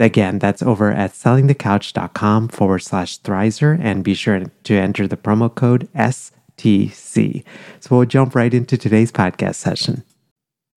Again, that's over at sellingthecouch.com forward slash Thrizer and be sure to enter the promo code STC. So we'll jump right into today's podcast session.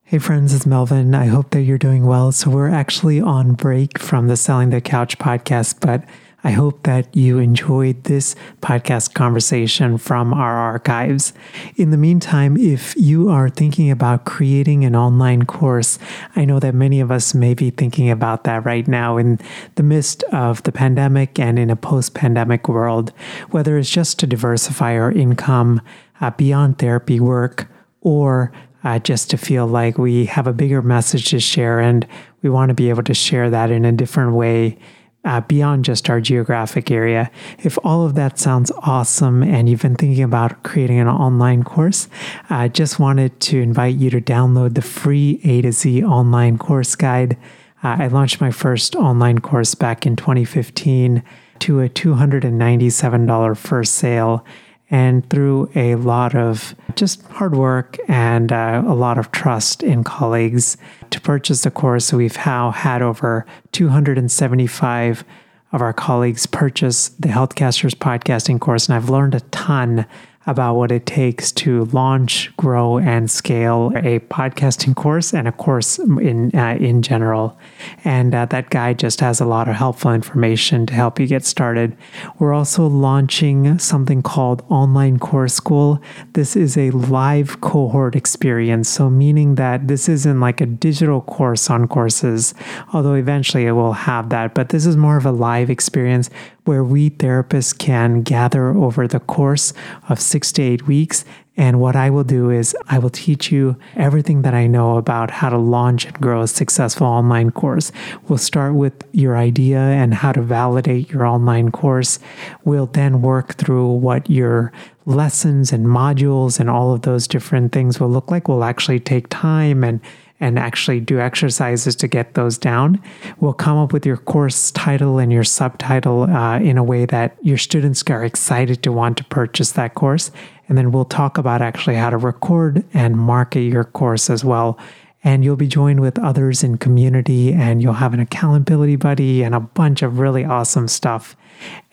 Hey friends, it's Melvin. I hope that you're doing well. So we're actually on break from the Selling the Couch podcast, but I hope that you enjoyed this podcast conversation from our archives. In the meantime, if you are thinking about creating an online course, I know that many of us may be thinking about that right now in the midst of the pandemic and in a post pandemic world, whether it's just to diversify our income uh, beyond therapy work or uh, just to feel like we have a bigger message to share and we want to be able to share that in a different way uh, beyond just our geographic area. If all of that sounds awesome and you've been thinking about creating an online course, I just wanted to invite you to download the free A to Z online course guide. Uh, I launched my first online course back in 2015 to a $297 first sale and through a lot of just hard work and uh, a lot of trust in colleagues to purchase the course. we've now had over 275 of our colleagues purchase the Healthcasters podcasting course, and I've learned a ton about what it takes to launch, grow, and scale a podcasting course and a course in uh, in general. And uh, that guide just has a lot of helpful information to help you get started. We're also launching something called Online Course School. This is a live cohort experience, so meaning that this isn't like a digital course on courses, although eventually it will have that. But this is more of a live experience where we therapists can gather over the course of six to eight weeks. And what I will do is I will teach you everything that I know about how to launch and grow a successful online course. We'll start with your idea and how to validate your online course. We'll then work through what your lessons and modules and all of those different things will look like. We'll actually take time and and actually do exercises to get those down. We'll come up with your course title and your subtitle uh, in a way that your students are excited to want to purchase that course. And then we'll talk about actually how to record and market your course as well. And you'll be joined with others in community, and you'll have an accountability buddy and a bunch of really awesome stuff.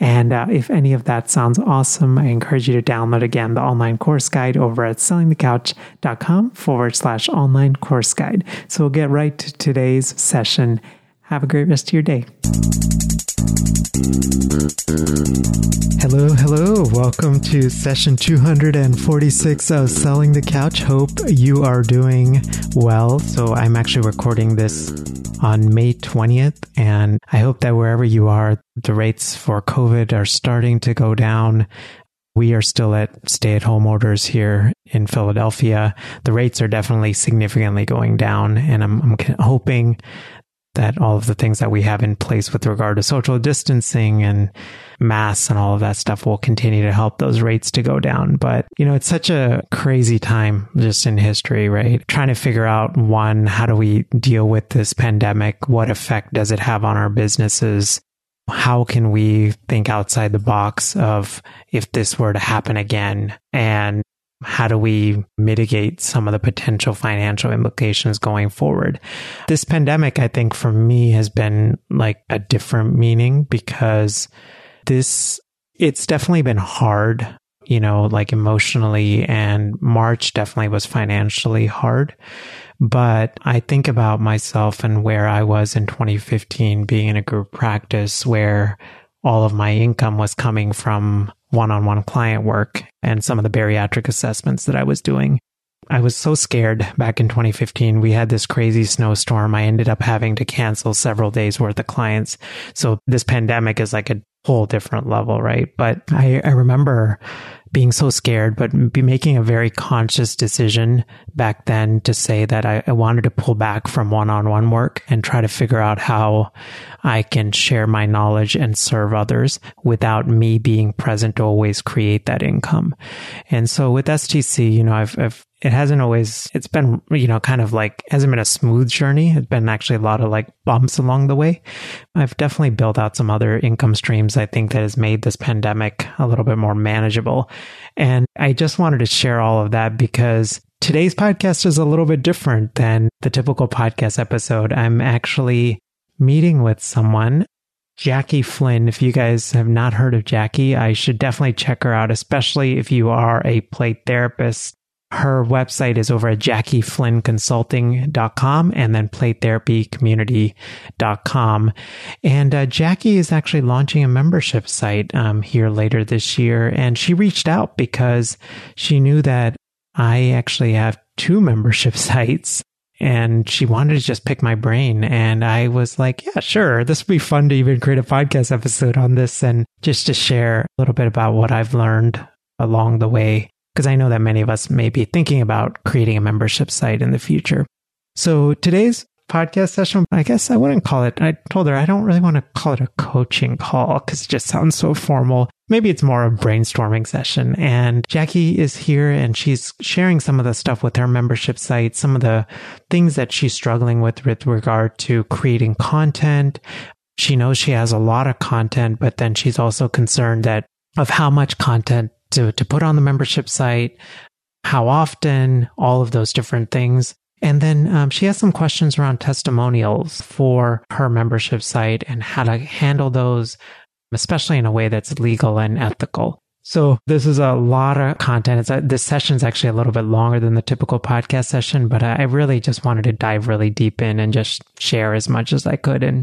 And uh, if any of that sounds awesome, I encourage you to download again the online course guide over at sellingthecouch.com forward slash online course guide. So we'll get right to today's session. Have a great rest of your day. Hello, hello. Welcome to session 246 of Selling the Couch. Hope you are doing well. So, I'm actually recording this on May 20th, and I hope that wherever you are, the rates for COVID are starting to go down. We are still at stay at home orders here in Philadelphia. The rates are definitely significantly going down, and I'm, I'm hoping that all of the things that we have in place with regard to social distancing and masks and all of that stuff will continue to help those rates to go down. But, you know, it's such a crazy time just in history, right? Trying to figure out one, how do we deal with this pandemic? What effect does it have on our businesses? How can we think outside the box of if this were to happen again? And how do we mitigate some of the potential financial implications going forward? This pandemic, I think for me has been like a different meaning because this, it's definitely been hard, you know, like emotionally and March definitely was financially hard. But I think about myself and where I was in 2015 being in a group practice where all of my income was coming from one on one client work and some of the bariatric assessments that I was doing. I was so scared back in 2015. We had this crazy snowstorm. I ended up having to cancel several days worth of clients. So this pandemic is like a whole different level, right? But I, I remember being so scared, but be making a very conscious decision back then to say that I, I wanted to pull back from one on one work and try to figure out how I can share my knowledge and serve others without me being present to always create that income. And so with STC, you know, I've, I've it hasn't always it's been you know kind of like hasn't been a smooth journey. It's been actually a lot of like bumps along the way. I've definitely built out some other income streams i think that has made this pandemic a little bit more manageable. And i just wanted to share all of that because today's podcast is a little bit different than the typical podcast episode. I'm actually meeting with someone Jackie Flynn. If you guys have not heard of Jackie, I should definitely check her out, especially if you are a play therapist her website is over at jackieflynnconsulting.com and then playtherapycommunity.com. And uh, Jackie is actually launching a membership site um, here later this year. And she reached out because she knew that I actually have two membership sites and she wanted to just pick my brain. And I was like, yeah, sure. This would be fun to even create a podcast episode on this and just to share a little bit about what I've learned along the way because I know that many of us may be thinking about creating a membership site in the future. So today's podcast session, I guess I wouldn't call it, I told her I don't really want to call it a coaching call because it just sounds so formal. Maybe it's more a brainstorming session. And Jackie is here and she's sharing some of the stuff with her membership site, some of the things that she's struggling with with regard to creating content. She knows she has a lot of content, but then she's also concerned that of how much content to, to put on the membership site, how often, all of those different things. And then um, she has some questions around testimonials for her membership site and how to handle those, especially in a way that's legal and ethical. So this is a lot of content. It's a, this session is actually a little bit longer than the typical podcast session, but I really just wanted to dive really deep in and just share as much as I could and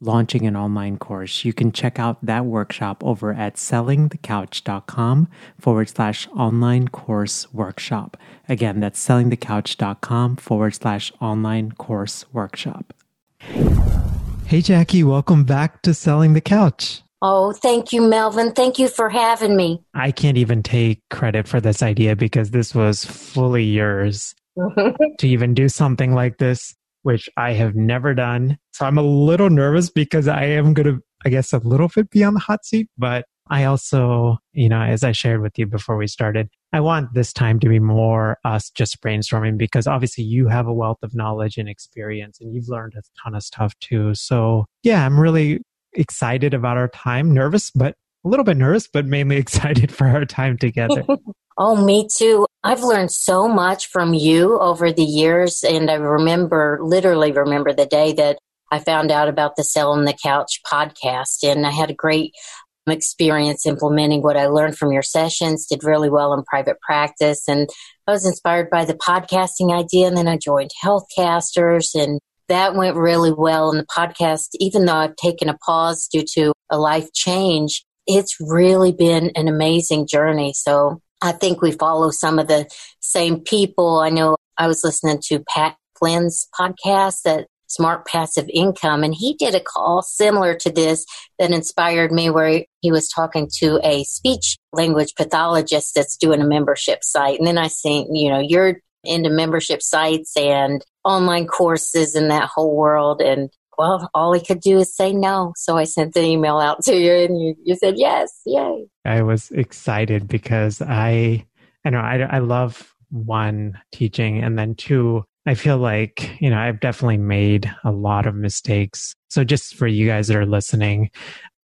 launching an online course, you can check out that workshop over at sellingthecouch.com forward slash online course workshop. Again, that's sellingthecouch.com forward slash online course workshop. Hey, Jackie, welcome back to Selling the Couch. Oh, thank you, Melvin. Thank you for having me. I can't even take credit for this idea because this was fully yours to even do something like this which I have never done. So I'm a little nervous because I am going to, I guess, a little bit be on the hot seat. But I also, you know, as I shared with you before we started, I want this time to be more us just brainstorming because obviously you have a wealth of knowledge and experience and you've learned a ton of stuff too. So yeah, I'm really excited about our time, nervous, but a little bit nervous, but mainly excited for our time together. oh, me too. I've learned so much from you over the years. And I remember, literally remember the day that I found out about the Selling the Couch podcast. And I had a great experience implementing what I learned from your sessions, did really well in private practice. And I was inspired by the podcasting idea. And then I joined Healthcasters and that went really well. And the podcast, even though I've taken a pause due to a life change, it's really been an amazing journey. So I think we follow some of the same people. I know I was listening to Pat Flynn's podcast that Smart Passive Income, and he did a call similar to this that inspired me where he was talking to a speech language pathologist that's doing a membership site. And then I seen, you know, you're into membership sites and online courses and that whole world. And well, all he could do is say no. So I sent the email out to you and you, you said yes. Yay. I was excited because I, I know I, I love one teaching and then two, I feel like, you know, I've definitely made a lot of mistakes. So just for you guys that are listening,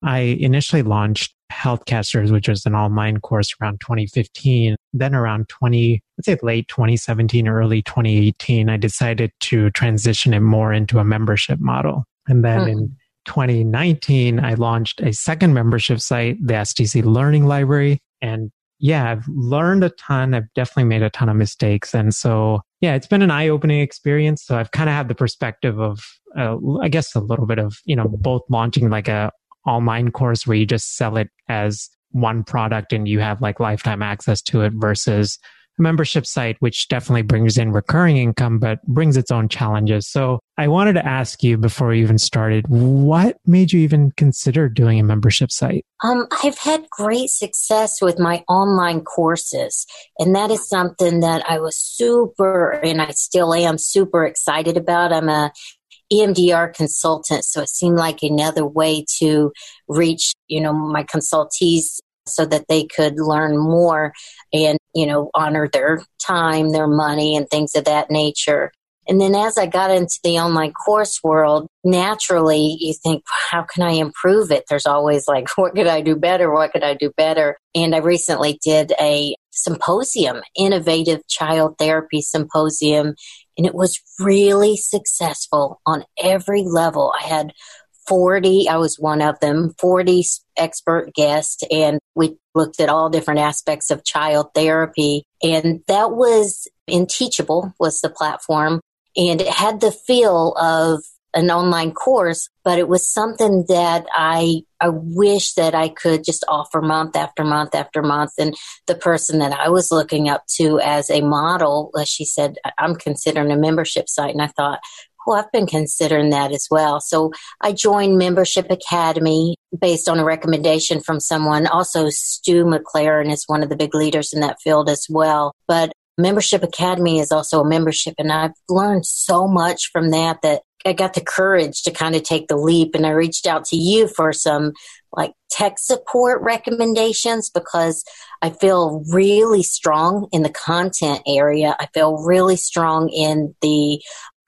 I initially launched Healthcasters, which was an online course around 2015. Then around 20, let's say late 2017, early 2018, I decided to transition it more into a membership model. And then mm. in 2019, I launched a second membership site, the STC Learning Library. And yeah, I've learned a ton. I've definitely made a ton of mistakes. And so, yeah, it's been an eye opening experience. So I've kind of had the perspective of, uh, I guess, a little bit of, you know, both launching like a online course where you just sell it as one product and you have like lifetime access to it versus a membership site, which definitely brings in recurring income, but brings its own challenges. So I wanted to ask you before we even started, what made you even consider doing a membership site? Um, I've had great success with my online courses. And that is something that I was super, and I still am super excited about. I'm a EMDR consultant. So it seemed like another way to reach, you know, my consultees so that they could learn more and, you know, honor their time, their money and things of that nature. And then as I got into the online course world, naturally you think, how can I improve it? There's always like, what could I do better? What could I do better? And I recently did a symposium, innovative child therapy symposium and it was really successful on every level. I had 40, I was one of them, 40 expert guests, and we looked at all different aspects of child therapy. And that was in Teachable was the platform. And it had the feel of an online course, but it was something that I I wish that I could just offer month after month after month. And the person that I was looking up to as a model, uh, she said, I'm considering a membership site. And I thought, well, I've been considering that as well. So I joined Membership Academy based on a recommendation from someone. Also, Stu McLaren is one of the big leaders in that field as well. But Membership Academy is also a membership, and I've learned so much from that that I got the courage to kind of take the leap and I reached out to you for some like tech support recommendations because I feel really strong in the content area. I feel really strong in the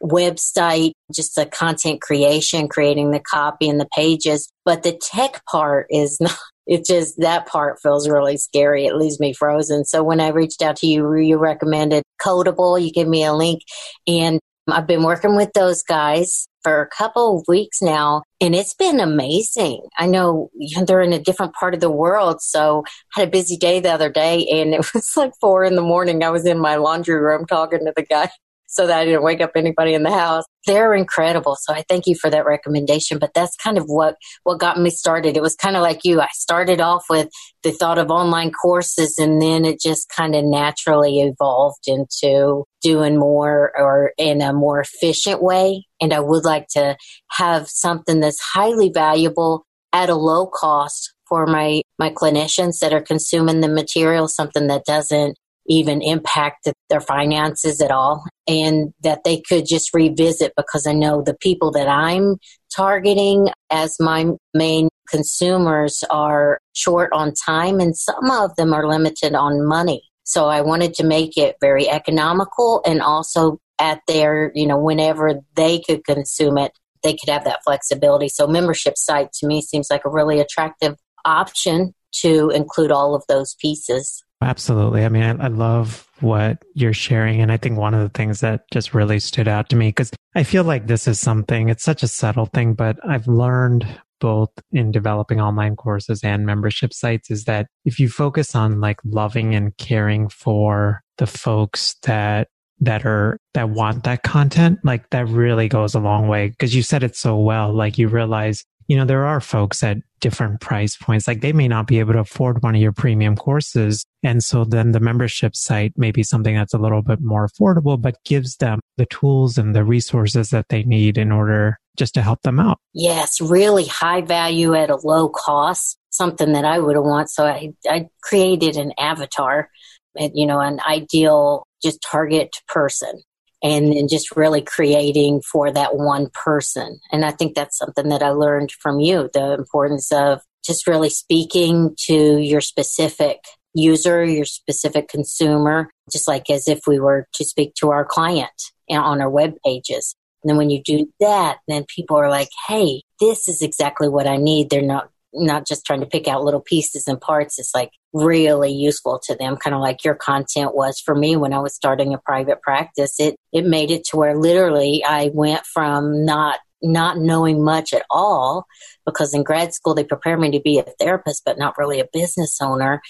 website, just the content creation, creating the copy and the pages. But the tech part is not, it just, that part feels really scary. It leaves me frozen. So when I reached out to you, you recommended Codeable. You gave me a link and Um, I've been working with those guys for a couple of weeks now and it's been amazing. I know they're in a different part of the world. So I had a busy day the other day and it was like four in the morning. I was in my laundry room talking to the guy so that I didn't wake up anybody in the house. They're incredible. So I thank you for that recommendation. But that's kind of what, what got me started. It was kind of like you. I started off with the thought of online courses and then it just kind of naturally evolved into doing more or in a more efficient way. And I would like to have something that's highly valuable at a low cost for my, my clinicians that are consuming the material, something that doesn't even impact their finances at all and that they could just revisit because I know the people that I'm targeting as my main consumers are short on time and some of them are limited on money. So I wanted to make it very economical and also at their, you know, whenever they could consume it, they could have that flexibility. So membership site to me seems like a really attractive option to include all of those pieces. Absolutely. I mean, I, I, love what you're sharing. And I think one of the things that just really stood out to me, because I feel like this is something, it's such a subtle thing, but I've learned both in developing online courses and membership sites is that if you focus on like loving and caring for the folks that that are that want that content like that really goes a long way because you said it so well like you realize you know, there are folks at different price points. Like they may not be able to afford one of your premium courses. And so then the membership site may be something that's a little bit more affordable, but gives them the tools and the resources that they need in order just to help them out. Yes, really high value at a low cost, something that I would have want. So I, I created an avatar, you know, an ideal just target person and then just really creating for that one person. And I think that's something that I learned from you the importance of just really speaking to your specific user, your specific consumer, just like as if we were to speak to our client on our web pages. And then when you do that, then people are like, hey, this is exactly what I need. They're not not just trying to pick out little pieces and parts. It's like really useful to them, kind of like your content was for me when I was starting a private practice. It, it made it to where literally I went from not not knowing much at all because in grad school they prepared me to be a therapist but not really a business owner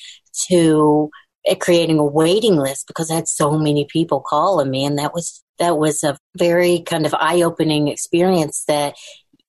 to eh, creating a waiting list because I had so many people calling me and that was that was a very kind of eye-opening experience that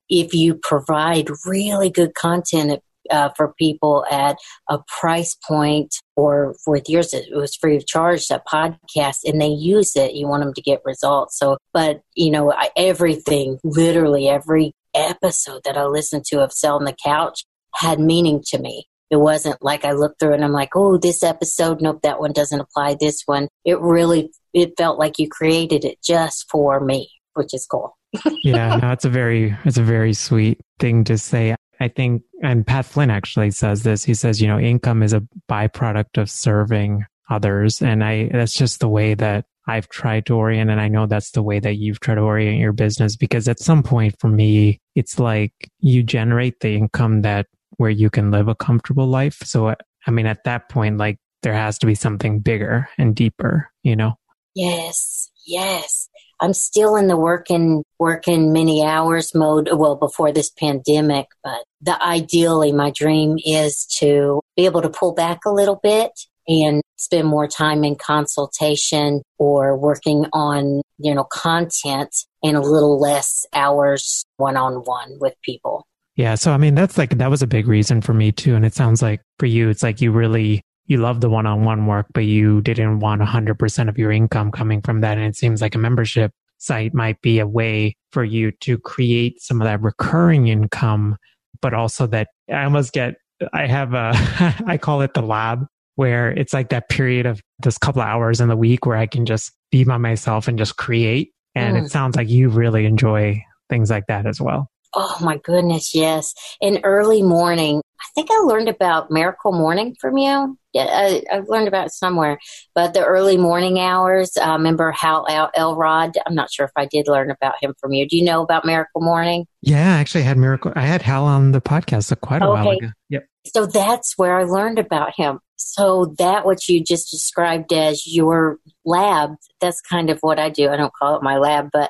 if you provide really good content uh, for people at a price point or with yours it was free of charge that podcast and they use it. You want them to get results. So but you know I, everything literally every episode that i listened to of selling the couch had meaning to me. It wasn't like i looked through and i'm like oh this episode nope that one doesn't apply this one. It really it felt like you created it just for me which is cool. Yeah no a very it's a very sweet thing to say I think, and Pat Flynn actually says this. He says, you know, income is a byproduct of serving others. And I, that's just the way that I've tried to orient. And I know that's the way that you've tried to orient your business because at some point for me, it's like you generate the income that where you can live a comfortable life. So, I mean, at that point, like there has to be something bigger and deeper, you know? Yes. Yes. I'm still in the working working many hours mode. Well, before this pandemic, but the ideally, my dream is to be able to pull back a little bit and spend more time in consultation or working on you know content and a little less hours one on one with people. Yeah, so I mean that's like that was a big reason for me too and it sounds like for you it's like you really you love the one-on-one work, but you didn't want 100% of your income coming from that. And it seems like a membership site might be a way for you to create some of that recurring income, but also that I almost get, I have a, I call it the lab where it's like that period of this couple of hours in the week where I can just be by myself and just create. And mm. it sounds like you really enjoy things like that as well. Oh my goodness, yes. In early morning, I think I learned about Miracle Morning from you. Yeah, I, have learned about it somewhere. But the early morning hours, I uh, remember Hal El- Elrod. I'm not sure if I did learn about him from you. Do you know about Miracle Morning? Yeah, I actually, I had Miracle. I had Hal on the podcast quite a okay. while ago. Yep. So that's where I learned about him. So that what you just described as your lab, that's kind of what I do. I don't call it my lab, but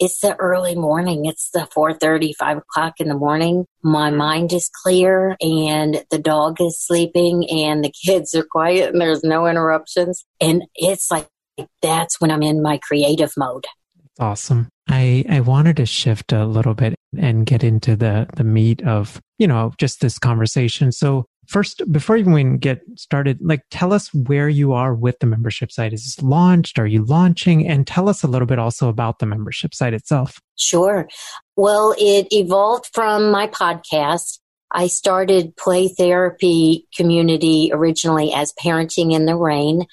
it's the early morning. It's the 4.30, 5 o'clock in the morning. My mind is clear and the dog is sleeping and the kids are quiet and there's no interruptions. And it's like, that's when I'm in my creative mode. Awesome. I, I wanted to shift a little bit and get into the, the meat of, you know, just this conversation. So first, before even get started, like tell us where you are with the membership site. Is this launched? Are you launching? And tell us a little bit also about the membership site itself. Sure. Well, it evolved from my podcast. I started play therapy community originally as parenting in the rain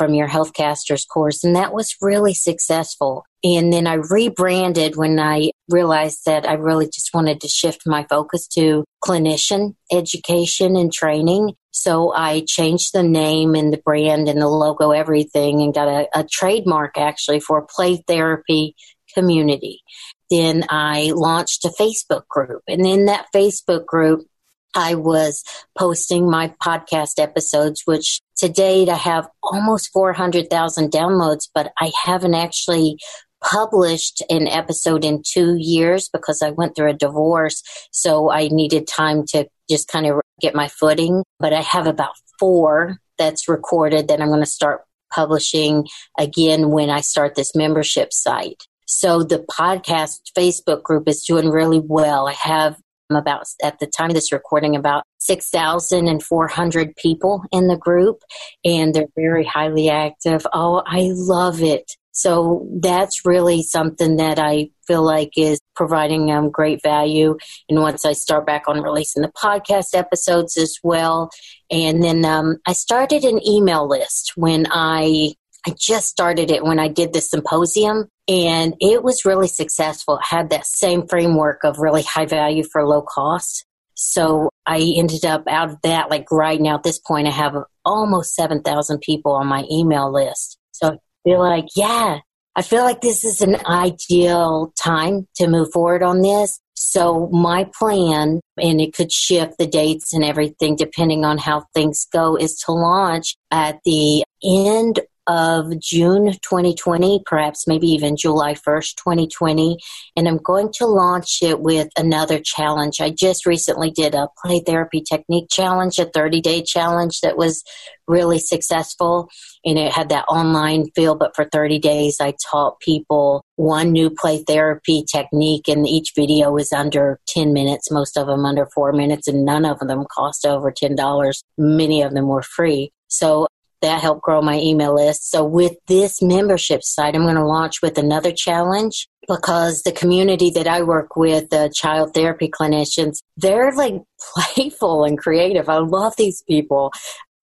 from your healthcasters course and that was really successful and then i rebranded when i realized that i really just wanted to shift my focus to clinician education and training so i changed the name and the brand and the logo everything and got a, a trademark actually for play therapy community then I launched a Facebook group. And in that Facebook group, I was posting my podcast episodes, which to date I have almost 400,000 downloads, but I haven't actually published an episode in two years because I went through a divorce. So I needed time to just kind of get my footing. But I have about four that's recorded that I'm going to start publishing again when I start this membership site. So the podcast Facebook group is doing really well. I have about at the time of this recording about 6,400 people in the group and they're very highly active. Oh, I love it. So that's really something that I feel like is providing um, great value. And once I start back on releasing the podcast episodes as well. And then um, I started an email list when I I just started it when I did the symposium and it was really successful. It had that same framework of really high value for low cost. So I ended up out of that, like right now at this point, I have almost 7,000 people on my email list. So I feel like, yeah, I feel like this is an ideal time to move forward on this. So my plan, and it could shift the dates and everything depending on how things go, is to launch at the end of June 2020, perhaps maybe even July 1st, 2020. And I'm going to launch it with another challenge. I just recently did a play therapy technique challenge, a 30 day challenge that was really successful. And it had that online feel, but for 30 days, I taught people one new play therapy technique, and each video was under 10 minutes, most of them under four minutes, and none of them cost over $10. Many of them were free. So that helped grow my email list. So with this membership site, I'm going to launch with another challenge because the community that I work with, the child therapy clinicians, they're like playful and creative. I love these people.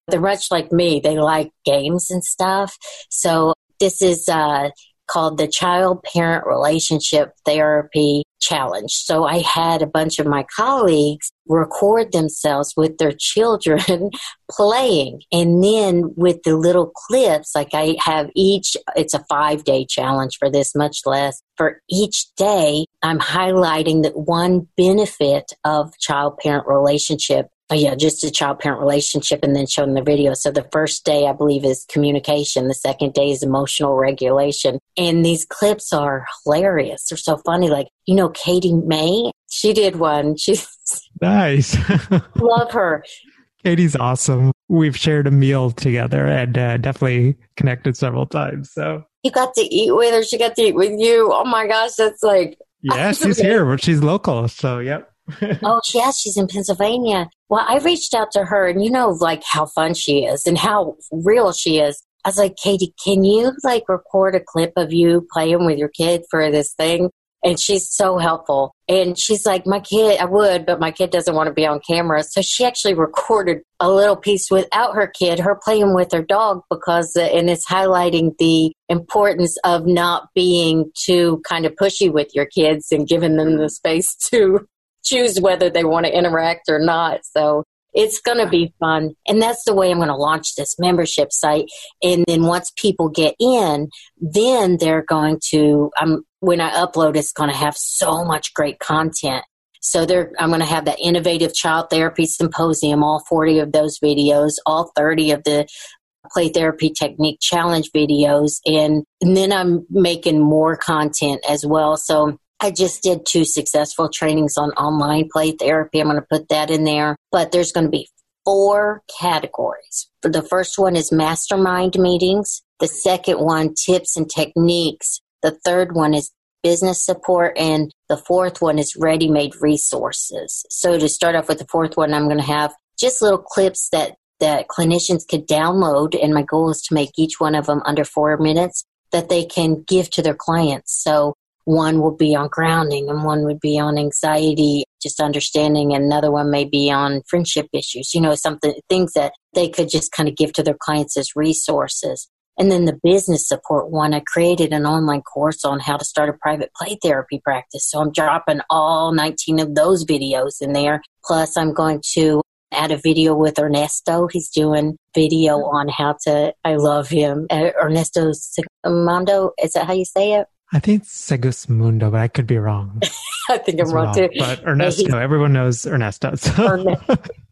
They're much like me. They like games and stuff. So this is uh, called the Child Parent Relationship Therapy Challenge. So I had a bunch of my colleagues record themselves with their children playing. And then with the little clips, like I have each, it's a five day challenge for this, much less. For each day, I'm highlighting that one benefit of child parent relationship Oh, yeah, just a child parent relationship and then showing the video. So the first day, I believe, is communication. The second day is emotional regulation. And these clips are hilarious. They're so funny. Like, you know, Katie May, she did one. She's nice. love her. Katie's awesome. We've shared a meal together and uh, definitely connected several times. So you got to eat with her. She got to eat with you. Oh my gosh, that's like. Yeah, she's here, but she's local. So, yep. Oh, yeah, she's in Pennsylvania. Well, I reached out to her and you know, like how fun she is and how real she is. I was like, Katie, can you like record a clip of you playing with your kid for this thing? And she's so helpful. And she's like, my kid, I would, but my kid doesn't want to be on camera. So she actually recorded a little piece without her kid, her playing with her dog because, uh, and it's highlighting the importance of not being too kind of pushy with your kids and giving them the space to choose whether they want to interact or not. So it's going to be fun. And that's the way I'm going to launch this membership site. And then once people get in, then they're going to, um, when I upload, it's going to have so much great content. So there, I'm going to have that innovative child therapy symposium, all 40 of those videos, all 30 of the play therapy technique challenge videos. And, and then I'm making more content as well. So I just did two successful trainings on online play therapy. I'm going to put that in there. But there's going to be four categories. For the first one is mastermind meetings. The second one, tips and techniques. The third one is business support. And the fourth one is ready made resources. So to start off with the fourth one, I'm going to have just little clips that that clinicians could download. And my goal is to make each one of them under four minutes that they can give to their clients. So one will be on grounding and one would be on anxiety, just understanding. And another one may be on friendship issues, you know, something, things that they could just kind of give to their clients as resources. And then the business support one, I created an online course on how to start a private play therapy practice. So I'm dropping all 19 of those videos in there. Plus I'm going to add a video with Ernesto. He's doing video on how to, I love him. Uh, Ernesto Segundo, is that how you say it? I think Segismundo, but I could be wrong. I think I'm wrong, too. But Ernesto, everyone knows Ernesto. So.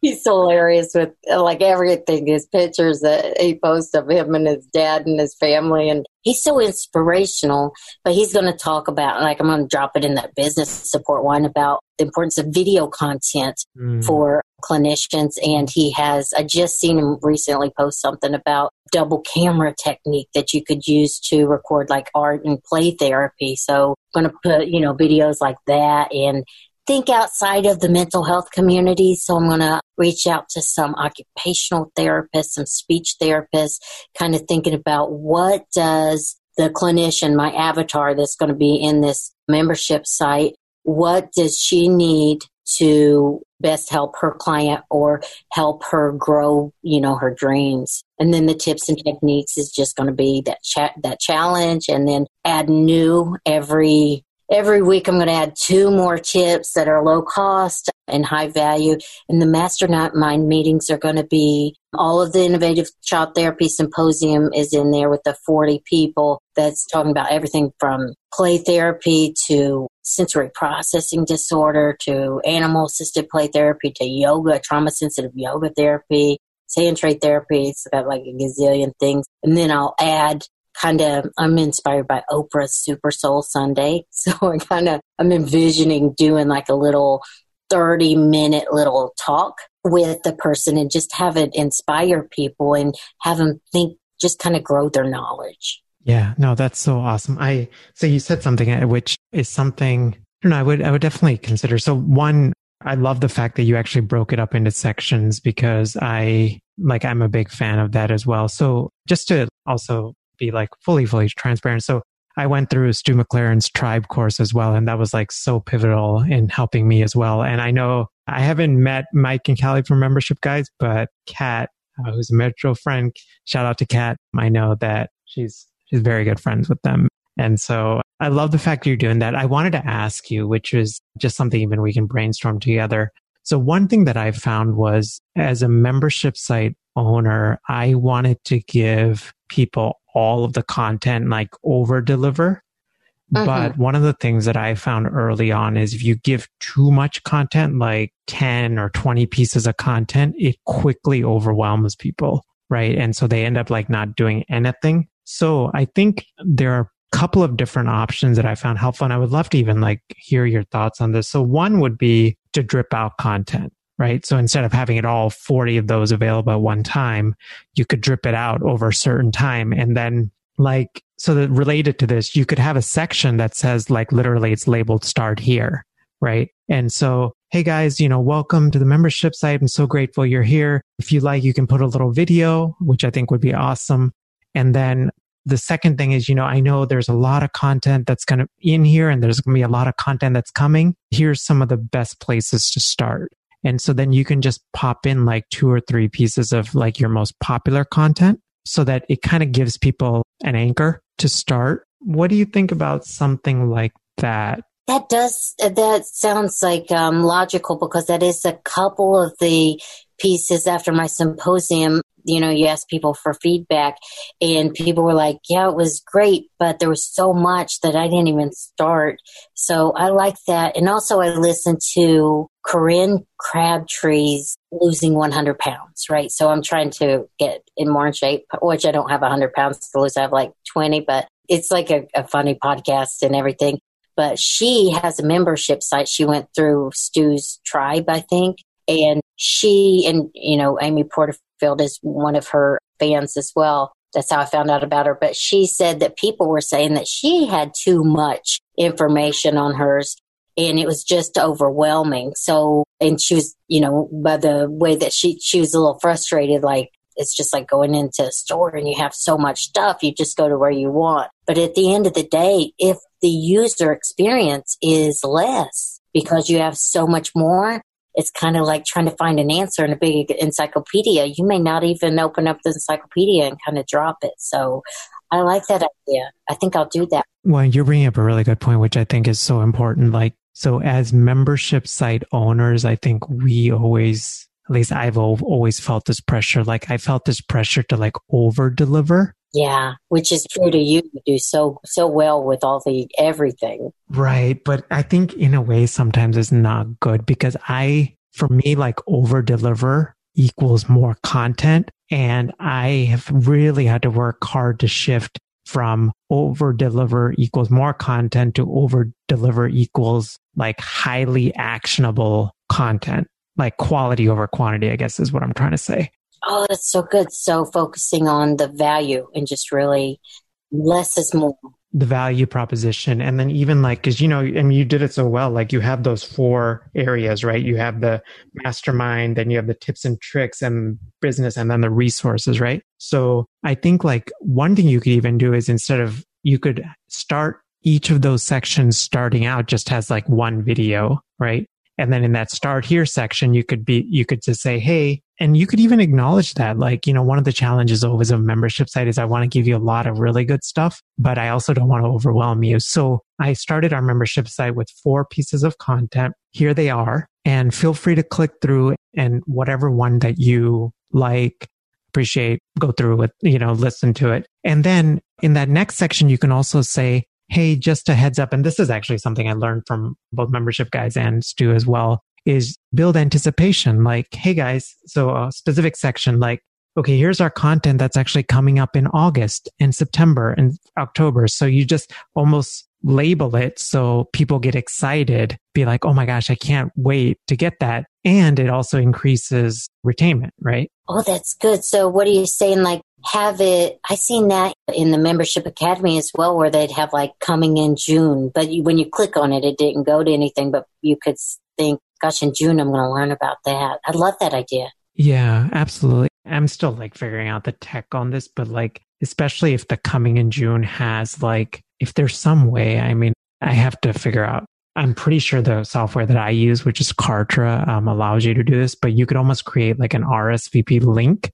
he's hilarious with like everything, his pictures that he posts of him and his dad and his family. And he's so inspirational, but he's going to talk about, like, I'm going to drop it in that business support one about the importance of video content mm. for clinicians. And he has, I just seen him recently post something about double camera technique that you could use to record like art and play therapy. So I'm going to put, you know, videos like that and think outside of the mental health community. So I'm going to reach out to some occupational therapists, some speech therapists, kind of thinking about what does the clinician, my avatar that's going to be in this membership site, what does she need to best help her client or help her grow, you know, her dreams. And then the tips and techniques is just going to be that that challenge and then add new every every week I'm going to add two more tips that are low cost and high value. And the mastermind meetings are going to be all of the innovative child therapy symposium is in there with the 40 people. that's talking about everything from play therapy to sensory processing disorder to animal assisted play therapy to yoga, trauma sensitive yoga therapy, sand tray therapy. It's got like a gazillion things. And then I'll add kind of, I'm inspired by Oprah's Super Soul Sunday. So I kind of, I'm envisioning doing like a little 30 minute little talk with the person and just have it inspire people and have them think, just kind of grow their knowledge. Yeah, no, that's so awesome. I so you said something uh, which is something I know, I would I would definitely consider. So one, I love the fact that you actually broke it up into sections because I like I'm a big fan of that as well. So just to also be like fully, fully transparent. So I went through Stu McLaren's tribe course as well, and that was like so pivotal in helping me as well. And I know I haven't met Mike and Callie from membership guys, but Kat, uh, who's a mutual friend, shout out to Kat. I know that she's she's very good friends with them. And so I love the fact you're doing that. I wanted to ask you, which is just something even we can brainstorm together. So one thing that I found was as a membership site owner, I wanted to give people all of the content like over deliver. Mm-hmm. But one of the things that I found early on is if you give too much content, like 10 or 20 pieces of content, it quickly overwhelms people. Right. And so they end up like not doing anything. So I think there are a couple of different options that I found helpful. And I would love to even like hear your thoughts on this. So one would be to drip out content right? So instead of having it all 40 of those available at one time, you could drip it out over a certain time. And then like, so that related to this, you could have a section that says like literally it's labeled start here, right? And so, hey guys, you know, welcome to the membership site. I'm so grateful you're here. If you like, you can put a little video, which I think would be awesome. And then the second thing is, you know, I know there's a lot of content that's going to in here and there's going to be a lot of content that's coming. Here's some of the best places to start. And so then you can just pop in like two or three pieces of like your most popular content so that it kind of gives people an anchor to start. What do you think about something like that? That does, that sounds like um, logical because that is a couple of the pieces after my symposium you know, you ask people for feedback and people were like, yeah, it was great, but there was so much that I didn't even start. So I like that. And also I listened to Corinne Crabtree's losing 100 pounds, right? So I'm trying to get in more shape, which I don't have 100 pounds to lose. I have like 20, but it's like a, a funny podcast and everything. But she has a membership site. She went through Stu's tribe, I think. And she and, you know, Amy Porterfield is one of her fans as well. That's how I found out about her. But she said that people were saying that she had too much information on hers and it was just overwhelming. So, and she was, you know, by the way that she, she was a little frustrated, like, it's just like going into a store and you have so much stuff, you just go to where you want. But at the end of the day, if the user experience is less because you have so much more, it's kind of like trying to find an answer in a big encyclopedia. You may not even open up the encyclopedia and kind of drop it. So I like that idea. I think I'll do that. Well, you're bringing up a really good point, which I think is so important. Like, so as membership site owners, I think we always, at least I've always felt this pressure. Like I felt this pressure to like over deliver. Yeah, which is true to you. You do so so well with all the everything. Right, but I think in a way sometimes it's not good because I for me like over deliver equals more content and I have really had to work hard to shift from over deliver equals more content to over deliver equals like highly actionable content, like quality over quantity, I guess is what I'm trying to say. Oh, that's so good. So focusing on the value and just really less is more. The value proposition. And then even like, cause you know, and you did it so well, like you have those four areas, right? You have the mastermind, then you have the tips and tricks and business, and then the resources, right? So I think like one thing you could even do is instead of, you could start each of those sections starting out just has like one video, right? And then in that start here section, you could be, you could just say, Hey, and you could even acknowledge that. Like, you know, one of the challenges always of a membership site is I want to give you a lot of really good stuff, but I also don't want to overwhelm you. So I started our membership site with four pieces of content. Here they are. And feel free to click through and whatever one that you like, appreciate, go through with, you know, listen to it. And then in that next section, you can also say, Hey, just a heads up. And this is actually something I learned from both membership guys and Stu as well is build anticipation. Like, Hey guys, so a specific section like, okay, here's our content that's actually coming up in August and September and October. So you just almost label it so people get excited, be like, oh my gosh, I can't wait to get that. And it also increases retainment, right? Oh, that's good. So what are you saying? Like, have it, I seen that in the membership academy as well, where they'd have like coming in June, but you, when you click on it, it didn't go to anything, but you could think, gosh, in June, I'm going to learn about that. I love that idea. Yeah, absolutely. I'm still like figuring out the tech on this, but like, especially if the coming in June has like, if there's some way, I mean, I have to figure out. I'm pretty sure the software that I use, which is Kartra, um, allows you to do this, but you could almost create like an RSVP link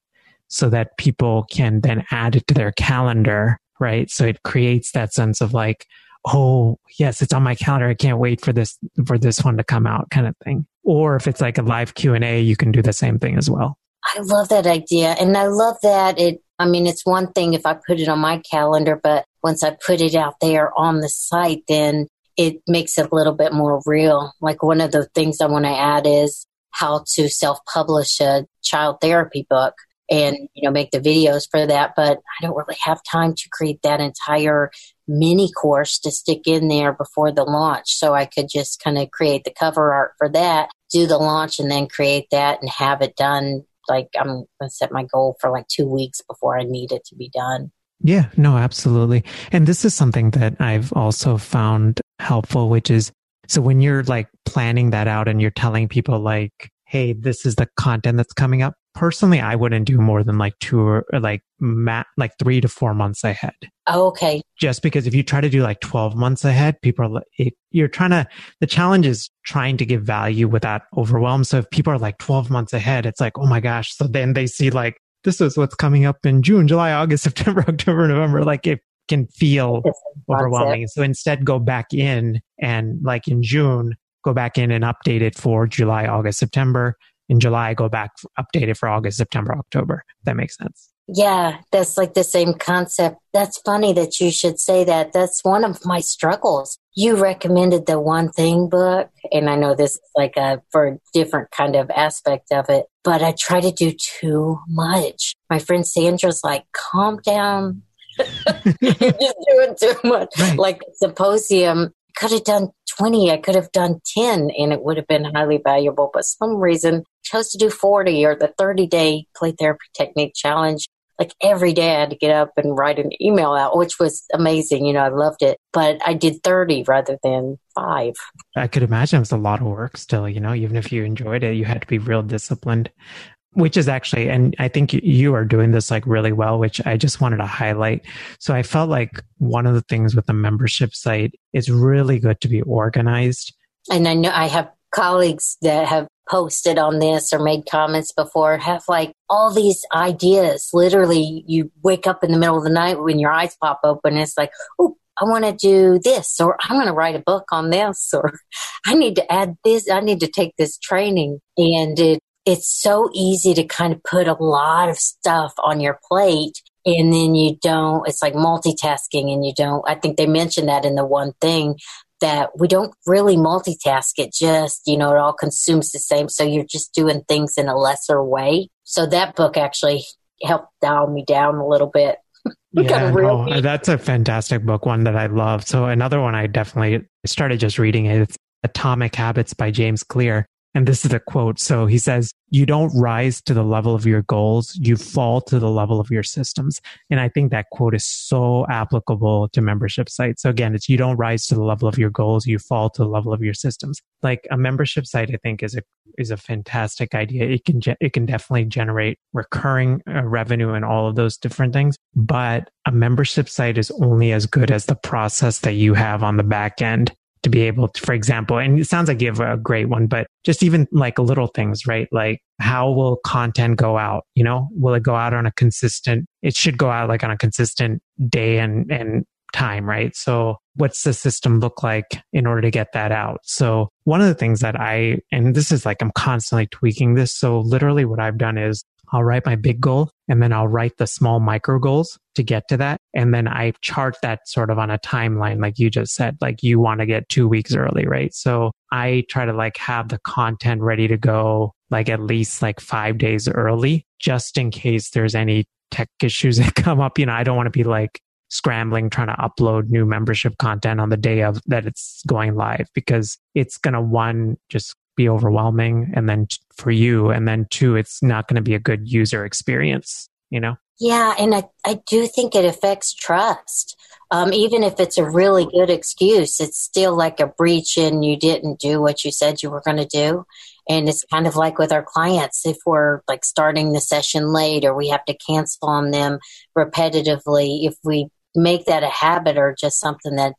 so that people can then add it to their calendar, right? So it creates that sense of like, oh, yes, it's on my calendar. I can't wait for this, for this one to come out kind of thing. Or if it's like a live Q and A, you can do the same thing as well. I love that idea. And I love that it, I mean, it's one thing if I put it on my calendar, but once I put it out there on the site, then it makes it a little bit more real. Like one of the things I want to add is how to self publish a child therapy book and, you know, make the videos for that. But I don't really have time to create that entire mini course to stick in there before the launch. So I could just kind of create the cover art for that, do the launch and then create that and have it done like I'm going to set my goal for like two weeks before I need it to be done. Yeah, no, absolutely. And this is something that I've also found helpful, which is so when you're like planning that out and you're telling people like, Hey, this is the content that's coming up, personally, I wouldn't do more than like two or like mat, like three to four months ahead. Oh, okay. Just because if you try to do like 12 months ahead, people are like, it, you're trying to, the challenge is trying to give value without overwhelm. So if people are like 12 months ahead, it's like, oh my gosh. So then they see like, this is what's coming up in June, July, August, September, October, November. Like it can feel overwhelming. So instead go back in and like in June, go back in and update it for July, August, September in July, go back update it for August, September, October. that makes sense. Yeah, that's like the same concept. That's funny that you should say that. That's one of my struggles. You recommended the one thing book, and I know this is like a for a different kind of aspect of it, but I try to do too much. My friend Sandra's like, calm down. You're just doing too much. Right. Like symposium, could have done 20, I could have done 10 and it would have been highly valuable. But some reason chose to do 40 or the 30 day play therapy technique challenge. Like every day I had to get up and write an email out, which was amazing. You know, I loved it, but I did 30 rather than five. I could imagine it was a lot of work still, you know, even if you enjoyed it, you had to be real disciplined which is actually, and I think you are doing this like really well, which I just wanted to highlight. So I felt like one of the things with the membership site is really good to be organized. And I know I have colleagues that have posted on this or made comments before have like all these ideas. Literally, you wake up in the middle of the night when your eyes pop open. it's like, oh, I want to do this, or I'm going to write a book on this, or I need to add this. I need to take this training. And it it's so easy to kind of put a lot of stuff on your plate and then you don't it's like multitasking and you don't i think they mentioned that in the one thing that we don't really multitask. It just you know it all consumes the same. So you're just doing things in a lesser way. So that book actually helped dial me down a little bit. Yeah, no, uh, that's a fantastic book one that i love. So another one i definitely started just reading it it's atomic habits by james clear and this is a quote. So he says, you don't rise to the level of your goals. You fall to the level of your systems. And I think that quote is so applicable to membership sites. So again, it's you don't rise to the level of your goals. You fall to the level of your systems. Like a membership site, I think is a, is a fantastic idea. It can, ge- it can definitely generate recurring uh, revenue and all of those different things. But a membership site is only as good as the process that you have on the back end to be able to, for example, and it sounds like you have a great one, but just even like little things, right? Like how will content go out? You know, will it go out on a consistent, it should go out like on a consistent day and, and time, right? So what's the system look like in order to get that out? So one of the things that I, and this is like, I'm constantly tweaking this. So literally what I've done is I'll write my big goal and then I'll write the small micro goals to get to that. And then I chart that sort of on a timeline, like you just said, like you want to get two weeks early, right? So I try to like have the content ready to go like at least like five days early, just in case there's any tech issues that come up. You know, I don't want to be like scrambling trying to upload new membership content on the day of that it's going live because it's going to one just be overwhelming and then for you and then two it's not going to be a good user experience you know? Yeah and i, I do think it affects trust. Um, even if it's a really good excuse it's still like a breach and you didn't do what you said you were going to do. And it's kind of like with our clients if we're like starting the session late or we have to cancel on them repetitively if we make that a habit or just something that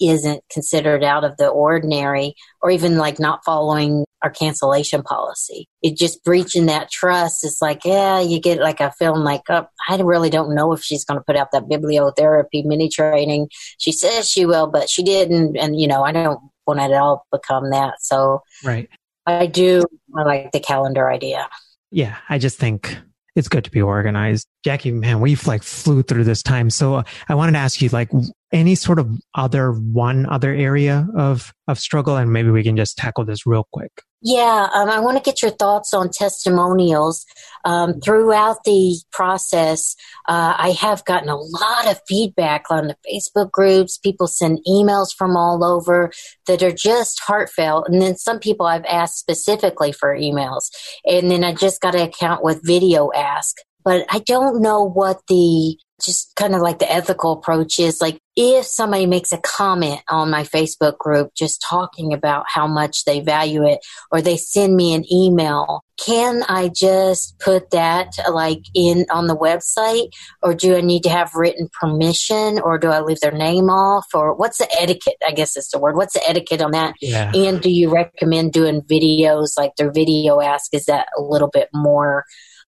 isn't considered out of the ordinary or even like not following our cancellation policy. It just breaching that trust. It's like, yeah, you get like a feeling like, oh, I really don't know if she's going to put out that bibliotherapy mini training. She says she will, but she didn't. And, you know, I don't want it all become that. So right. I do I like the calendar idea. Yeah. I just think it's good to be organized. Jackie, man, we've like flew through this time. So I wanted to ask you like any sort of other one other area of, of struggle and maybe we can just tackle this real quick. Yeah, um, I want to get your thoughts on testimonials. Um, throughout the process, uh, I have gotten a lot of feedback on the Facebook groups. People send emails from all over that are just heartfelt. And then some people I've asked specifically for emails. And then I just got an account with VideoAsk. But I don't know what the just kind of like the ethical approach is like if somebody makes a comment on my Facebook group just talking about how much they value it or they send me an email, can I just put that like in on the website or do I need to have written permission or do I leave their name off or what's the etiquette? I guess is the word. What's the etiquette on that? Yeah. And do you recommend doing videos like their video ask? Is that a little bit more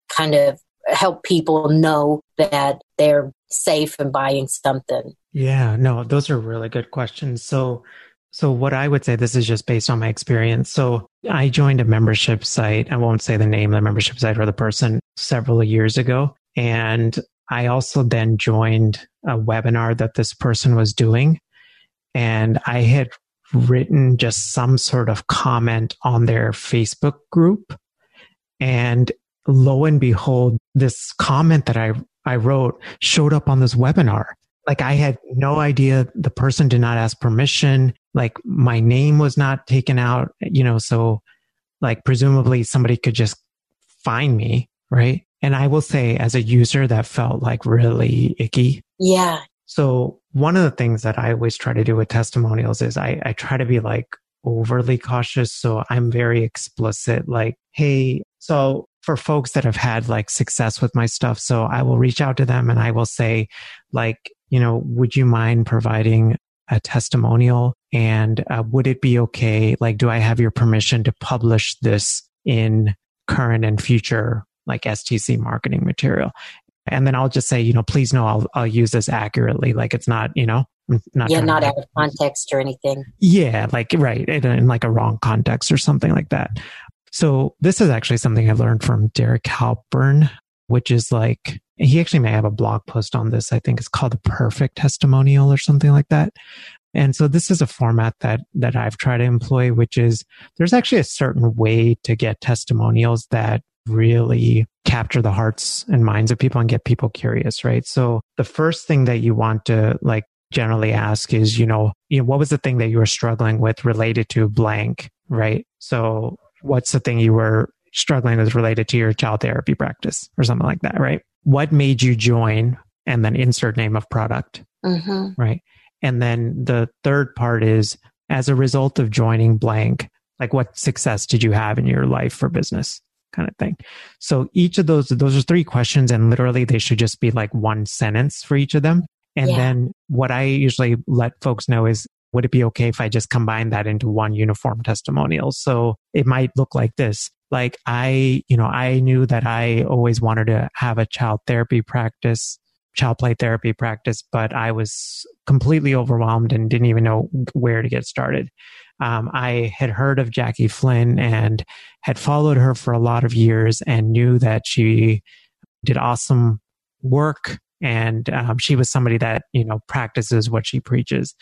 kind of help people know that they're safe and buying something? Yeah, no, those are really good questions. So, so what I would say, this is just based on my experience. So I joined a membership site. I won't say the name of the membership site or the person several years ago. And I also then joined a webinar that this person was doing. And I had written just some sort of comment on their Facebook group. And lo and behold, this comment that I, I wrote showed up on this webinar. Like I had no idea the person did not ask permission. Like my name was not taken out, you know, so like presumably somebody could just find me, right? And I will say as a user that felt like really icky. Yeah. So one of the things that I always try to do with testimonials is I, I try to be like overly cautious. So I'm very explicit, like, Hey, so for folks that have had like success with my stuff. So I will reach out to them and I will say, like, you know, would you mind providing a testimonial? And uh, would it be okay? Like, do I have your permission to publish this in current and future like STC marketing material? And then I'll just say, you know, please know I'll, I'll use this accurately. Like it's not, you know, not yeah, not out of context or anything. Yeah, like right in, in like a wrong context or something like that. So this is actually something I learned from Derek Halpern, which is like, he actually may have a blog post on this. I think it's called the perfect testimonial or something like that. And so this is a format that, that I've tried to employ, which is there's actually a certain way to get testimonials that really capture the hearts and minds of people and get people curious, right? So the first thing that you want to like generally ask is, you know, you know, what was the thing that you were struggling with related to blank, right? So what's the thing you were struggling with related to your child therapy practice or something like that, right? What made you join and then insert name of product, mm-hmm. right? And then the third part is as a result of joining blank, like what success did you have in your life for business kind of thing. So each of those, those are three questions and literally they should just be like one sentence for each of them. And yeah. then what I usually let folks know is would it be okay if I just combine that into one uniform testimonial? So it might look like this. Like I, you know, I knew that I always wanted to have a child therapy practice child play therapy practice, but I was completely overwhelmed and didn't even know where to get started. Um, I had heard of Jackie Flynn and had followed her for a lot of years and knew that she did awesome work and um, she was somebody that you know practices what she preaches.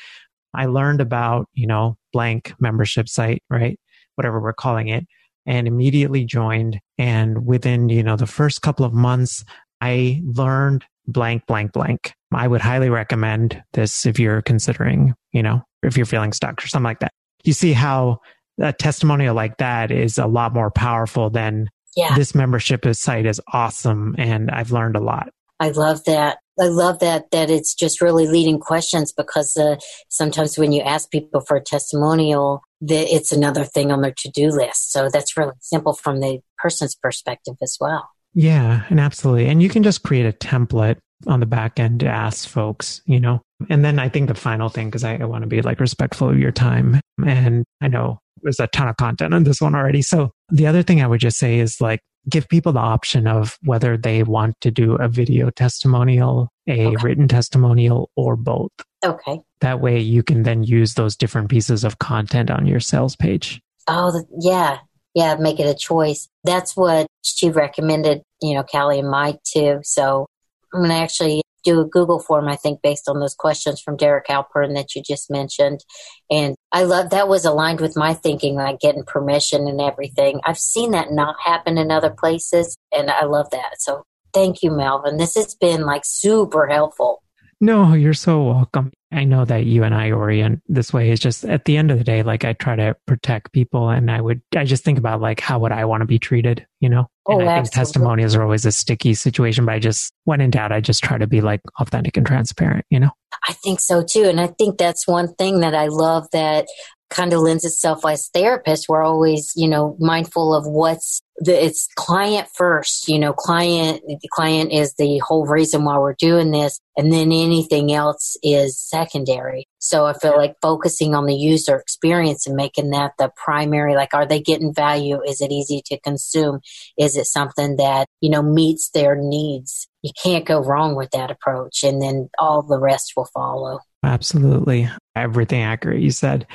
I learned about you know blank membership site, right? Whatever we're calling it, and immediately joined. And within you know the first couple of months, I learned blank, blank, blank. I would highly recommend this if you're considering, you know, if you're feeling stuck or something like that you see how a testimonial like that is a lot more powerful than yeah. this membership site is awesome and I've learned a lot. I love that. I love that that it's just really leading questions because uh, sometimes when you ask people for a testimonial, that it's another thing on their to-do list. So that's really simple from the person's perspective as well. Yeah, and absolutely. And you can just create a template on the back end to ask folks, you know. And then I think the final thing, because I, I want to be like respectful of your time. And I know there's a ton of content on this one already. So the other thing I would just say is like give people the option of whether they want to do a video testimonial, a okay. written testimonial, or both. Okay. That way you can then use those different pieces of content on your sales page. Oh, yeah. Yeah, make it a choice. That's what she recommended, you know, Callie and Mike too. So I'm going to actually do a Google form, I think, based on those questions from Derek Halpern that you just mentioned. And I love that was aligned with my thinking, like getting permission and everything. I've seen that not happen in other places, and I love that. So thank you, Melvin. This has been like super helpful. No, you're so welcome. I know that you and I orient this way. It's just at the end of the day, like I try to protect people and I would, I just think about like, how would I want to be treated, you know? Oh, and I think testimonials are always a sticky situation, but I just, when in doubt, I just try to be like authentic and transparent, you know? I think so too. And I think that's one thing that I love that kind of lends itself as therapists. We're always, you know, mindful of what's the, it's client first, you know, client, the client is the whole reason why we're doing this. And then anything else is secondary. So I feel like focusing on the user experience and making that the primary, like, are they getting value? Is it easy to consume? Is it something that, you know, meets their needs? You can't go wrong with that approach. And then all the rest will follow. Absolutely. Everything accurate you said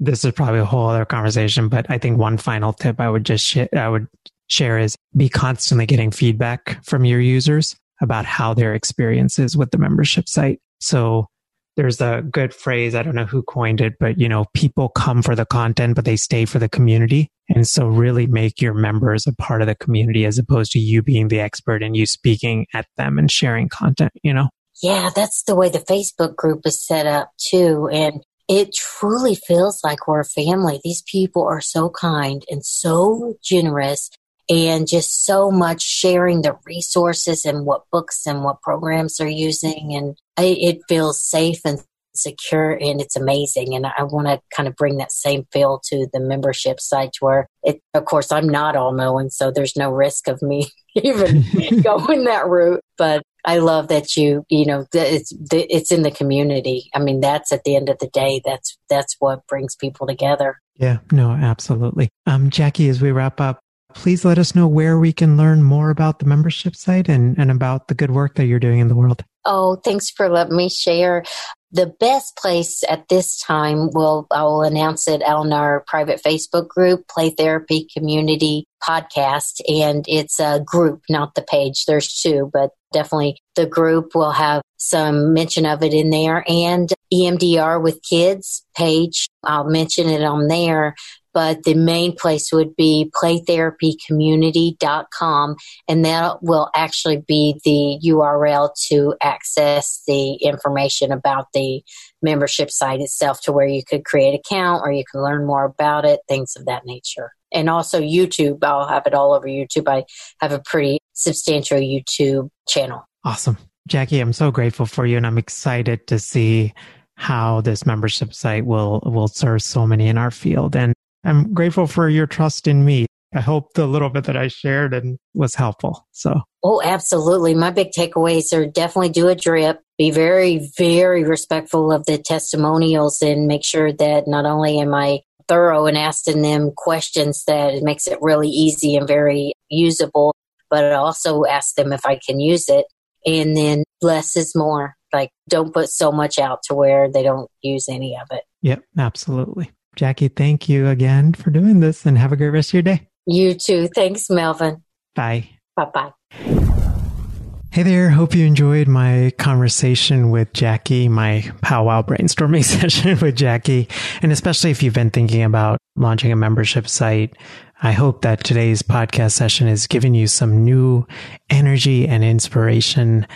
this is probably a whole other conversation, but I think one final tip I would just sh- I would share is be constantly getting feedback from your users about how their experience is with the membership site. So there's a good phrase. I don't know who coined it, but you know, people come for the content, but they stay for the community. And so really make your members a part of the community as opposed to you being the expert and you speaking at them and sharing content, you know? Yeah, that's the way the Facebook group is set up too. And it truly feels like we're a family. These people are so kind and so generous and just so much sharing the resources and what books and what programs they're using. And it feels safe and secure and it's amazing. And I want to kind of bring that same feel to the membership site where it, of course, I'm not all knowing, so there's no risk of me even going that route. But I love that you, you know, it's it's in the community. I mean, that's at the end of the day, that's that's what brings people together. Yeah, no, absolutely. Um, Jackie, as we wrap up, please let us know where we can learn more about the membership site and, and about the good work that you're doing in the world. Oh, thanks for letting me share. The best place at this time will I will announce it on our private Facebook group, Play Therapy Community Podcast, and it's a group, not the page. There's two, but definitely the group will have some mention of it in there and EMDR with kids page. I'll mention it on there but the main place would be playtherapycommunity.com and that will actually be the URL to access the information about the membership site itself to where you could create an account or you can learn more about it, things of that nature. And also YouTube, I'll have it all over YouTube. I have a pretty substantial YouTube channel. Awesome. Jackie, I'm so grateful for you and I'm excited to see how this membership site will will serve so many in our field. And I'm grateful for your trust in me. I hope the little bit that I shared and was helpful. So, oh, absolutely. My big takeaways are definitely do a drip, be very, very respectful of the testimonials, and make sure that not only am I thorough and asking them questions that it makes it really easy and very usable, but I also ask them if I can use it. And then less is more. Like, don't put so much out to where they don't use any of it. Yep, absolutely. Jackie, thank you again for doing this and have a great rest of your day. You too. Thanks, Melvin. Bye. Bye bye. Hey there. Hope you enjoyed my conversation with Jackie, my powwow brainstorming session with Jackie. And especially if you've been thinking about launching a membership site, I hope that today's podcast session has given you some new energy and inspiration.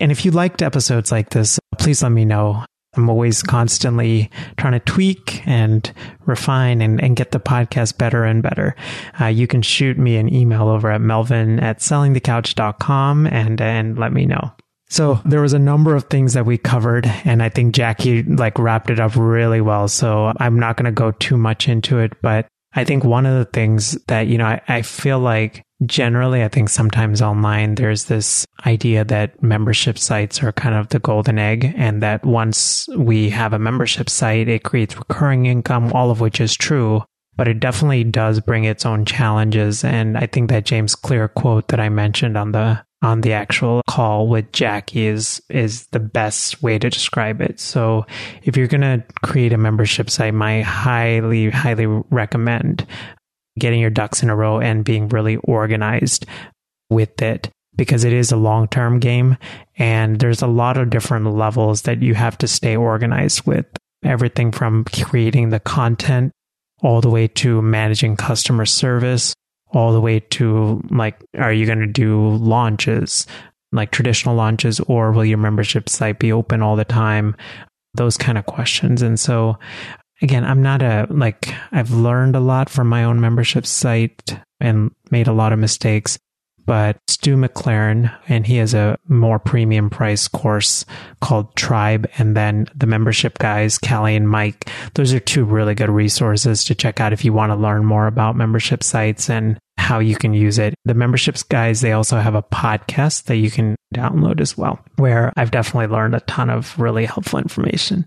And if you liked episodes like this, please let me know. I'm always constantly trying to tweak and refine and, and get the podcast better and better. Uh, you can shoot me an email over at melvin at sellingthecouch.com and, and let me know. So there was a number of things that we covered and I think Jackie like wrapped it up really well. So I'm not going to go too much into it, but I think one of the things that, you know, I, I feel like generally, I think sometimes online there's this idea that membership sites are kind of the golden egg and that once we have a membership site, it creates recurring income, all of which is true. But it definitely does bring its own challenges. And I think that James Clear quote that I mentioned on the on the actual call with Jackie is is the best way to describe it. So if you're to create a membership site, my highly highly recommend getting your ducks in a row and being really organized with it because it is a long-term game and there's a lot of different levels that you have to stay organized with. Everything from creating the content all the way to managing customer service all the way to like, are you going to do launches, like traditional launches, or will your membership site be open all the time? Those kind of questions. And so, again, I'm not a, like, I've learned a lot from my own membership site and made a lot of mistakes but Stu McLaren, and he has a more premium price course called Tribe. And then the membership guys, Callie and Mike, those are two really good resources to check out if you want to learn more about membership sites and how you can use it. The memberships guys, they also have a podcast that you can download as well, where I've definitely learned a ton of really helpful information.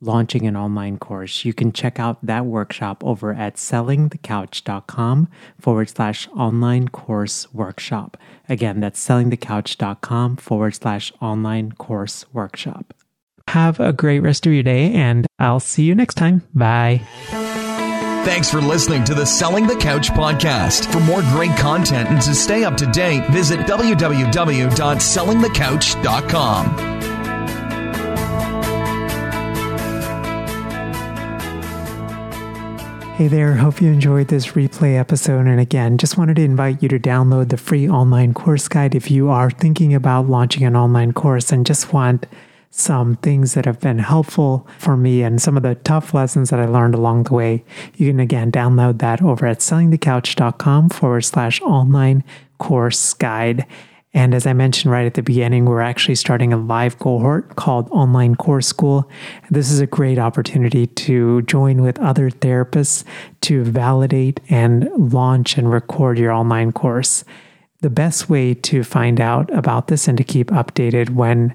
launching an online course, you can check out that workshop over at sellingthecouch.com forward slash online course workshop. Again, that's sellingthecouch.com forward slash online course workshop. Have a great rest of your day, and I'll see you next time. Bye. Thanks for listening to the Selling the Couch podcast. For more great content and to stay up to date, visit www.sellingthecouch.com. Hey there, hope you enjoyed this replay episode. And again, just wanted to invite you to download the free online course guide if you are thinking about launching an online course and just want some things that have been helpful for me and some of the tough lessons that I learned along the way. You can again download that over at sellingthecouch.com forward slash online course guide. And as I mentioned right at the beginning, we're actually starting a live cohort called Online Course School. This is a great opportunity to join with other therapists to validate and launch and record your online course. The best way to find out about this and to keep updated when